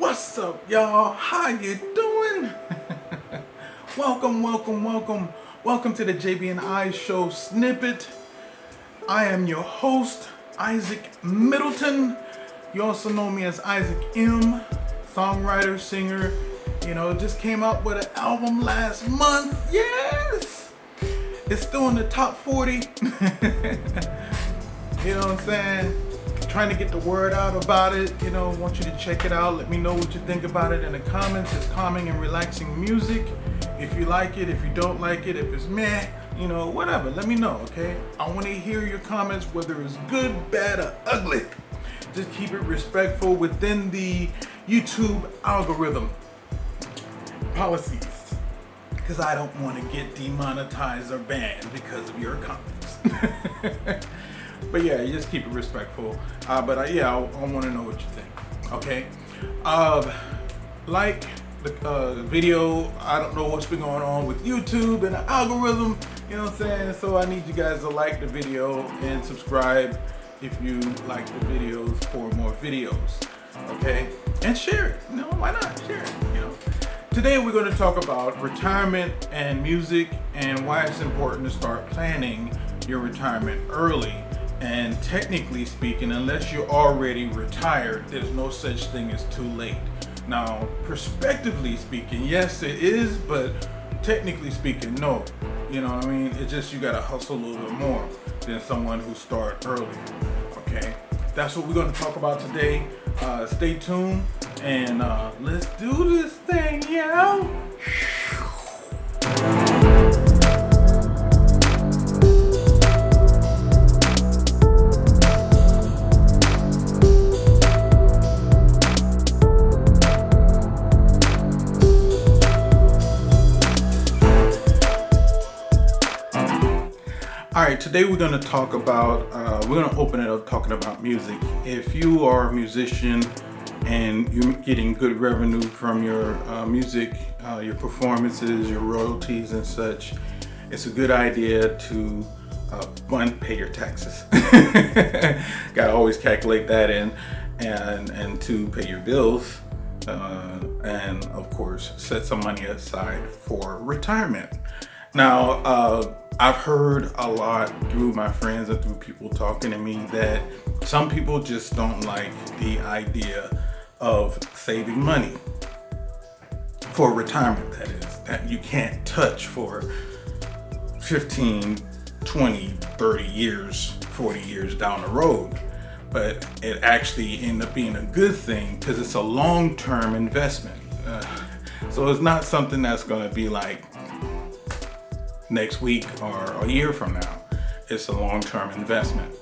What's up, y'all? How you doing? welcome, welcome, welcome, welcome to the JB and I Show snippet. I am your host, Isaac Middleton. You also know me as Isaac M, songwriter, singer. You know, just came out with an album last month. Yes, it's still in the top 40. you know what I'm saying? Trying to get the word out about it. You know, want you to check it out. Let me know what you think about it in the comments. It's calming and relaxing music. If you like it, if you don't like it, if it's meh, you know, whatever. Let me know, okay? I want to hear your comments, whether it's good, bad, or ugly. Just keep it respectful within the YouTube algorithm policies. Because I don't want to get demonetized or banned because of your comments. but yeah, you just keep it respectful. Uh, but uh, yeah, I, I want to know what you think. Okay. Uh, like the uh, video. I don't know what's been going on with YouTube and the algorithm. You know what I'm saying? So I need you guys to like the video and subscribe if you like the videos for more videos. Okay? And share it. You know, why not? Share it. You know. Today we're going to talk about retirement and music and why it's important to start planning your retirement early and technically speaking, unless you're already retired, there's no such thing as too late. Now, prospectively speaking, yes, it is, but technically speaking, no. You know what I mean? It's just you gotta hustle a little bit more than someone who start early. Okay? That's what we're gonna talk about today. Uh, stay tuned and uh, let's do this thing, yo. Today we're going to talk about, uh, we're going to open it up talking about music. If you are a musician and you're getting good revenue from your uh, music, uh, your performances, your royalties, and such, it's a good idea to uh, one, pay your taxes. Got to always calculate that in, and and to pay your bills, uh, and of course set some money aside for retirement. Now, uh, I've heard a lot through my friends and through people talking to me that some people just don't like the idea of saving money for retirement, that is, that you can't touch for 15, 20, 30 years, 40 years down the road. But it actually ended up being a good thing because it's a long term investment. Uh, so it's not something that's going to be like, next week or a year from now. It's a long term investment.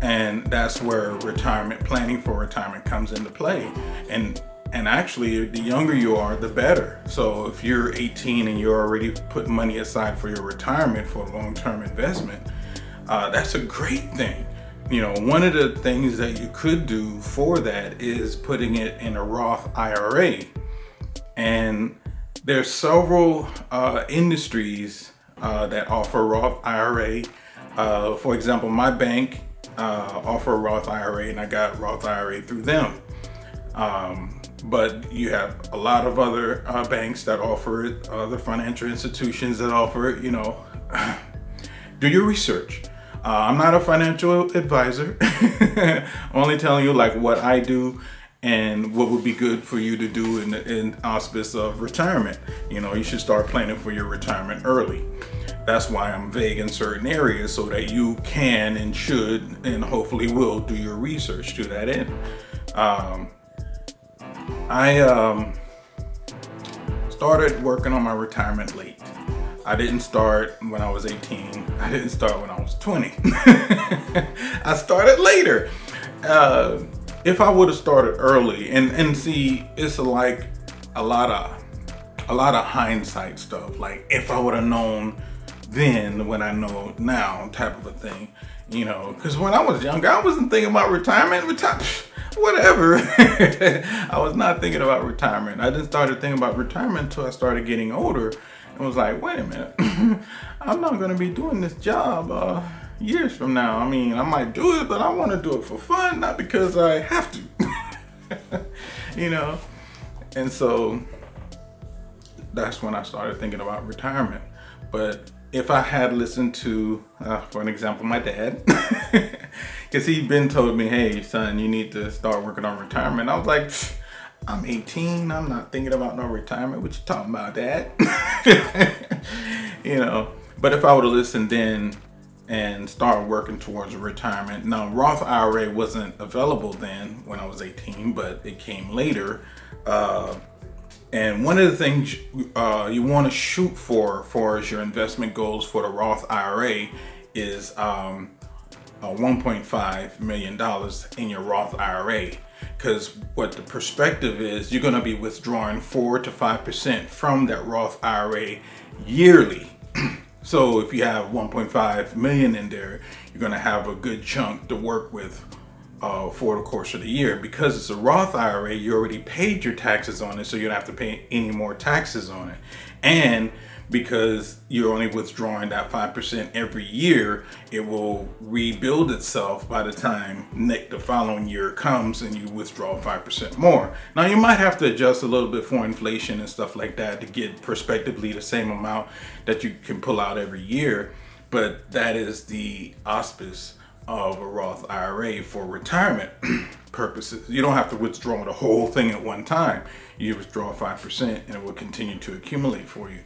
And that's where retirement planning for retirement comes into play. And and actually the younger you are, the better. So if you're 18 and you're already putting money aside for your retirement for long-term investment, uh, that's a great thing. You know, one of the things that you could do for that is putting it in a Roth IRA. And there's several uh, industries uh, that offer Roth IRA. Uh, for example, my bank uh, offer Roth IRA, and I got Roth IRA through them. Um, but you have a lot of other uh, banks that offer it, other financial institutions that offer it. You know, do your research. Uh, I'm not a financial advisor. Only telling you like what I do and what would be good for you to do in the in auspice of retirement. You know, you should start planning for your retirement early. That's why I'm vague in certain areas so that you can and should and hopefully will do your research to that end. Um, I um, started working on my retirement late. I didn't start when I was 18. I didn't start when I was 20. I started later. Uh, if I would have started early and and see, it's like a lot of a lot of hindsight stuff. Like if I would have known then what I know now, type of a thing. You know, because when I was younger, I wasn't thinking about retirement. Retire, whatever. I was not thinking about retirement. I didn't start thinking about retirement until I started getting older, and was like, wait a minute, I'm not gonna be doing this job. Uh, years from now. I mean, I might do it, but I want to do it for fun, not because I have to. you know, and so that's when I started thinking about retirement. But if I had listened to, uh, for an example, my dad, because he'd been told me, hey, son, you need to start working on retirement. I was like, I'm 18. I'm not thinking about no retirement. What you talking about, dad? you know, but if I would have listened then and started working towards retirement, now Roth IRA wasn't available then when I was 18, but it came later. Uh, and one of the things uh, you want to shoot for, for as your investment goals for the Roth IRA, is um, uh, 1.5 million dollars in your Roth IRA. Because what the perspective is, you're going to be withdrawing four to five percent from that Roth IRA yearly. So if you have 1.5 million in there, you're going to have a good chunk to work with uh, for the course of the year. Because it's a Roth IRA, you already paid your taxes on it, so you don't have to pay any more taxes on it. And because you're only withdrawing that 5% every year, it will rebuild itself by the time the following year comes and you withdraw 5% more. Now, you might have to adjust a little bit for inflation and stuff like that to get prospectively the same amount that you can pull out every year, but that is the auspice of a Roth IRA for retirement purposes. You don't have to withdraw the whole thing at one time. You withdraw 5% and it will continue to accumulate for you.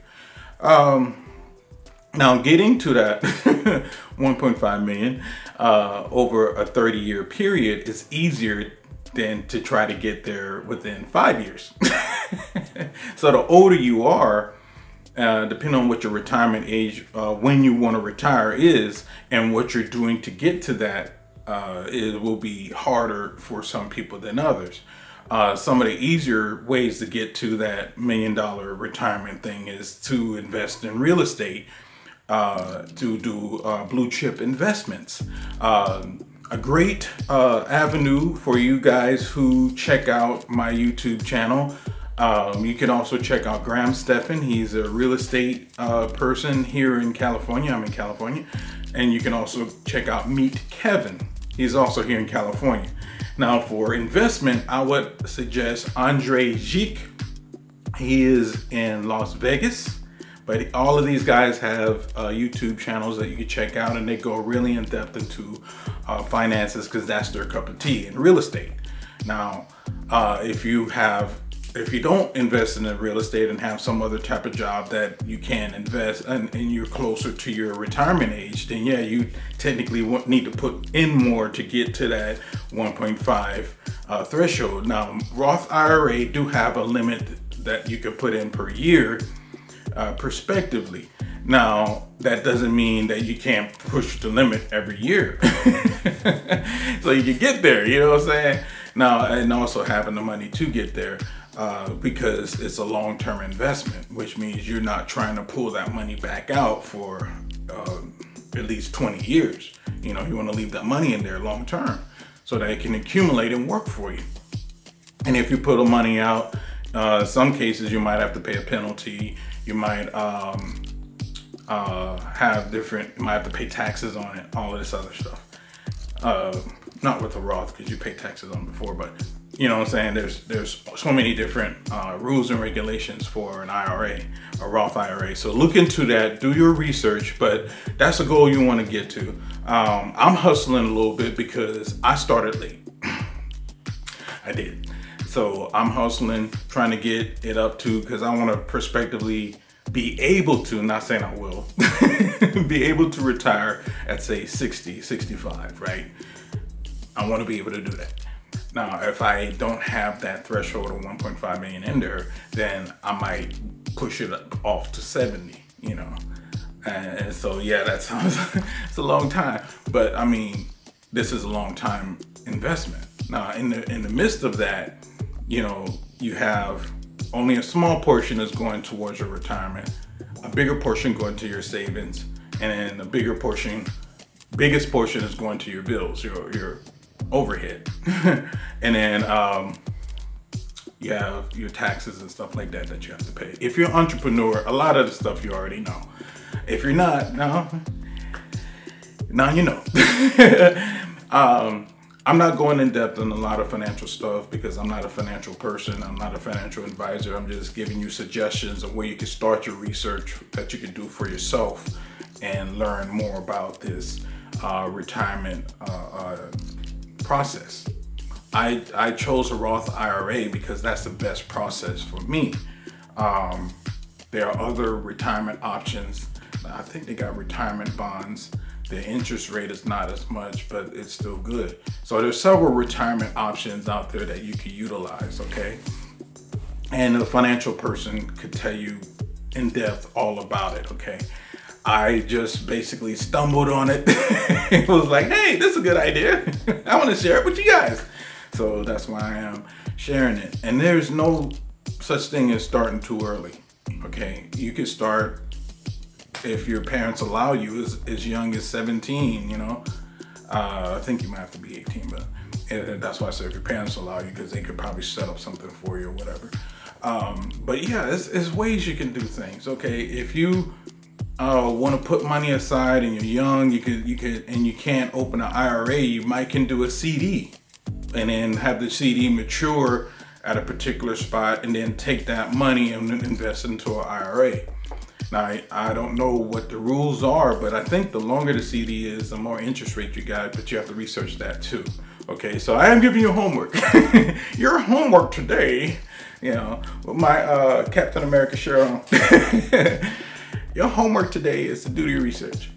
Um, now, getting to that 1.5 million uh, over a 30 year period is easier than to try to get there within five years. so, the older you are, uh, depending on what your retirement age, uh, when you want to retire is, and what you're doing to get to that, uh, it will be harder for some people than others. Uh, some of the easier ways to get to that million dollar retirement thing is to invest in real estate, uh, to do uh, blue chip investments. Um, a great uh, avenue for you guys who check out my YouTube channel. Um, you can also check out Graham Stephan. He's a real estate uh, person here in California. I'm in California. And you can also check out Meet Kevin. He's also here in California. Now, for investment, I would suggest Andrei Jikh. He is in Las Vegas, but all of these guys have uh, YouTube channels that you can check out, and they go really in depth into uh, finances because that's their cup of tea in real estate. Now, uh, if you have if you don't invest in the real estate and have some other type of job that you can invest and, and you're closer to your retirement age, then yeah, you technically need to put in more to get to that 1.5 uh, threshold. Now, Roth IRA do have a limit that you can put in per year, uh, prospectively. Now, that doesn't mean that you can't push the limit every year. so you can get there, you know what I'm saying? Now, and also having the money to get there. Uh, because it's a long term investment, which means you're not trying to pull that money back out for uh, at least 20 years. You know, you want to leave that money in there long term so that it can accumulate and work for you. And if you put the money out, uh, some cases you might have to pay a penalty. You might um, uh, have different, you might have to pay taxes on it, all of this other stuff. Uh, not with the Roth because you pay taxes on before, but you know what I'm saying? There's there's so many different uh, rules and regulations for an IRA, a Roth IRA. So look into that, do your research, but that's a goal you want to get to. Um, I'm hustling a little bit because I started late. I did. So I'm hustling, trying to get it up to because I want to prospectively be able to, not saying I will, be able to retire at say 60, 65, right? I want to be able to do that. Now, if I don't have that threshold of 1.5 million in there, then I might push it off to 70, you know. And so, yeah, that sounds, it's a long time. But I mean, this is a long time investment. Now, in the, in the midst of that, you know, you have only a small portion is going towards your retirement, a bigger portion going to your savings, and then a bigger portion, biggest portion is going to your bills, your, your overhead. and then um, you have your taxes and stuff like that that you have to pay. If you're an entrepreneur, a lot of the stuff you already know. If you're not, no, now you know. um, I'm not going in depth on a lot of financial stuff because I'm not a financial person. I'm not a financial advisor. I'm just giving you suggestions of where you can start your research that you can do for yourself and learn more about this uh, retirement uh, uh, process. I, I chose a Roth IRA because that's the best process for me. Um, there are other retirement options. I think they got retirement bonds the interest rate is not as much, but it's still good. So there's several retirement options out there that you can utilize, okay? And a financial person could tell you in depth all about it, okay? I just basically stumbled on it. it was like, hey, this is a good idea. I want to share it with you guys. So that's why I am sharing it. And there's no such thing as starting too early. Okay. You can start if your parents allow you as, as young as 17, you know. Uh, I think you might have to be 18, but and that's why I said if your parents allow you, because they could probably set up something for you or whatever. Um, but yeah, it's, it's ways you can do things. Okay, if you uh, want to put money aside and you're young, you could you could and you can't open an IRA, you might can do a CD, and then have the CD mature at a particular spot, and then take that money and invest into an IRA. Now, I, I don't know what the rules are, but I think the longer the CD is, the more interest rate you got, but you have to research that too. Okay, so I am giving you homework. Your homework today, you know, with my uh, Captain America shirt on. Your homework today is to do your research.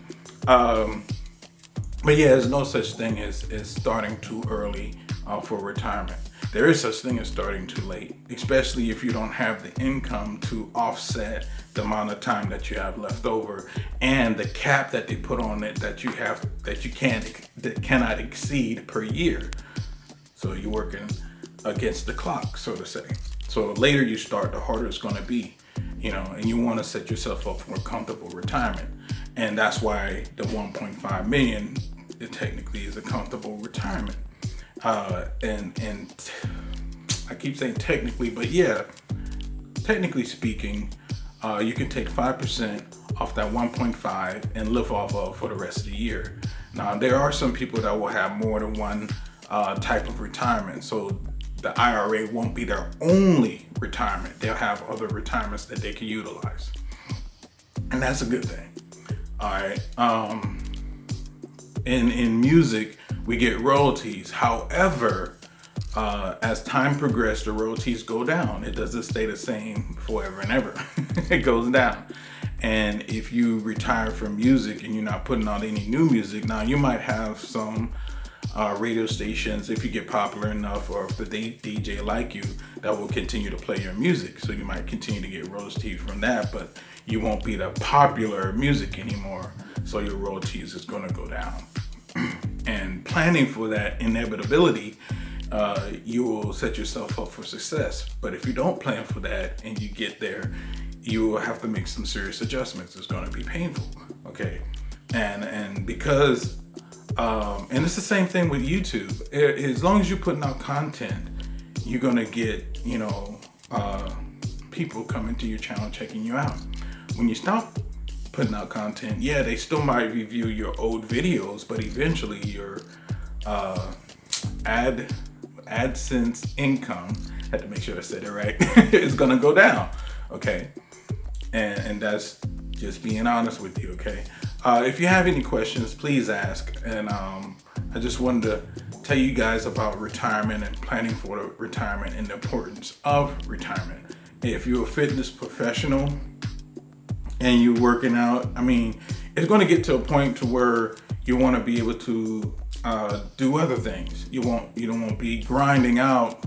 Um, but yeah, there's no such thing as, as starting too early uh, for retirement there is such thing as starting too late, especially if you don't have the income to offset the amount of time that you have left over and the cap that they put on it that you have that you can't that cannot exceed per year. So you're working against the clock, so to say. So the later you start, the harder it's going to be, you know, and you want to set yourself up for a comfortable retirement. And that's why the 1.5 million it technically is a comfortable retirement. Uh, and and I keep saying technically, but yeah, technically speaking, uh, you can take five percent off that 1.5 and live off of for the rest of the year. Now there are some people that will have more than one uh, type of retirement, so the IRA won't be their only retirement. They'll have other retirements that they can utilize, and that's a good thing. All right. Um, in in music, we get royalties. However, uh, as time progresses, the royalties go down. It doesn't stay the same forever and ever. it goes down. And if you retire from music and you're not putting out any new music, now you might have some uh, radio stations, if you get popular enough, or if the DJ like you, that will continue to play your music. So you might continue to get royalties from that, but you won't be the popular music anymore. So your royalties is going to go down. and planning for that inevitability, uh, you will set yourself up for success. But if you don't plan for that and you get there, you will have to make some serious adjustments. It's going to be painful. Okay, and and because um, and it's the same thing with YouTube. As long as you're putting out content, you're gonna get you know uh, people coming to your channel checking you out. When you stop putting out content, yeah, they still might review your old videos, but eventually your uh, ad AdSense income, I had to make sure I said it right, is gonna go down. Okay, and and that's just being honest with you. Okay, uh, if you have any questions, please ask. And um, I just wanted to tell you guys about retirement and planning for retirement and the importance of retirement. If you're a fitness professional and you're working out, I mean, it's going to get to a point to where you want to be able to uh, do other things. You won't, you don't want to be grinding out,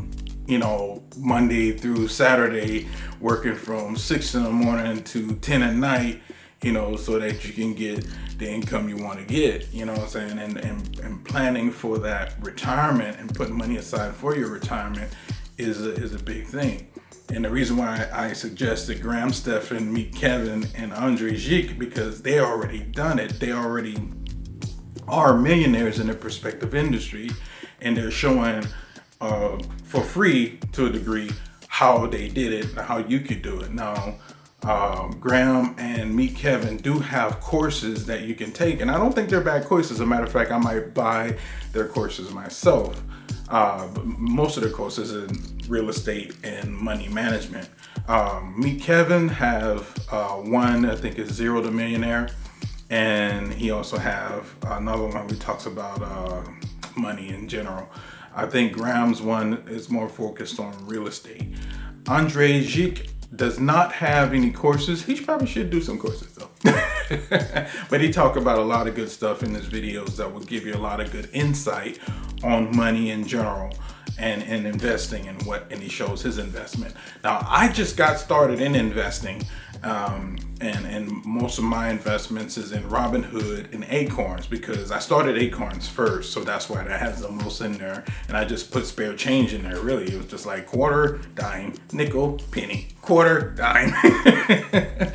you know, Monday through Saturday, working from six in the morning to ten at night, you know, so that you can get the income you want to get. You know what I'm saying? And and, and planning for that retirement and putting money aside for your retirement is a, is a big thing. And the reason why I suggested Graham Stephan meet Kevin and Andre Geiger because they already done it. They already are millionaires in their prospective industry, and they're showing uh, for free to a degree how they did it how you could do it. Now, um, Graham and Meet Kevin do have courses that you can take, and I don't think they're bad courses. As a matter of fact, I might buy their courses myself. Uh, most of their courses in real estate and money management. Um, Meet Kevin have uh, one I think is Zero to Millionaire, and he also have another one who talks about uh, money in general. I think Graham's one is more focused on real estate. Andrei Jikh does not have any courses. He probably should do some courses though. but he talked about a lot of good stuff in his videos that will give you a lot of good insight on money in general and, and investing and what and he shows his investment. Now I just got started in investing um, and and most of my investments is in Robinhood and Acorns because I started Acorns first, so that's why that has the most in there. And I just put spare change in there. Really, it was just like quarter, dime, nickel, penny, quarter, dime.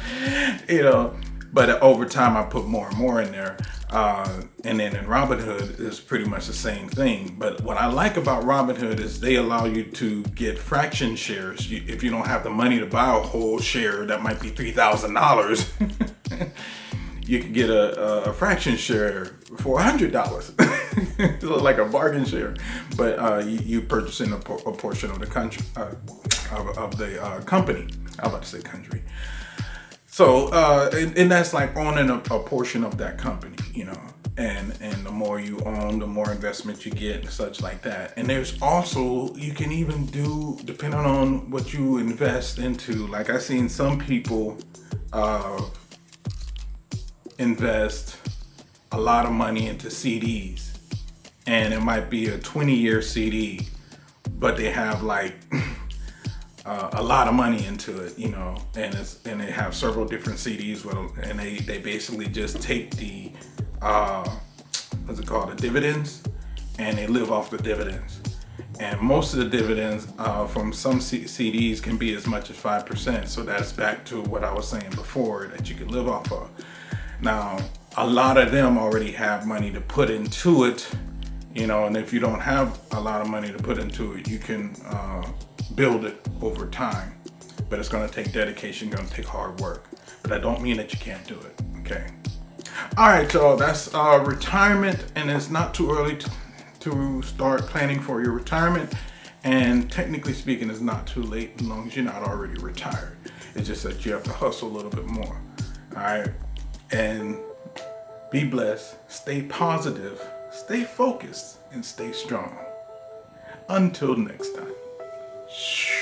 you know, but over time I put more and more in there. Uh, and then in Robinhood is pretty much the same thing. But what I like about Robinhood is they allow you to get fraction shares. You, if you don't have the money to buy a whole share, that might be three thousand dollars. you can get a, a, fraction share for a hundred dollars, like a bargain share. But uh, you, you purchasing a, a, portion of the country uh, of, of, the uh, company. I was about to say country. So, uh, and, and, that's like owning a, a, portion of that company, you know, and and the more you own, the more investment you get and such like that. And there's also you can even do depending on what you invest into. Like I've seen some people uh, invest a lot of money into CDs, and it might be a 20 year CD, but they have like uh, a lot of money into it, you know, and it's and they have several different CDs with them, and they they basically just take the uh, what's it called the dividends, and they live off the dividends. And most of the dividends uh, from some C- CDs can be as much as five percent. So that's back to what I was saying before that you can live off of. Now, a lot of them already have money to put into it, you know, and if you don't have a lot of money to put into it, you can uh, build it over time. But it's gonna take dedication, gonna take hard work. But I don't mean that you can't do it, okay? All right, so that's uh, retirement, and it's not too early to, to start planning for your retirement. And technically speaking, it's not too late as long as you're not already retired. It's just that you have to hustle a little bit more. All right, and be blessed, stay positive, stay focused, and stay strong. Until next time. 咻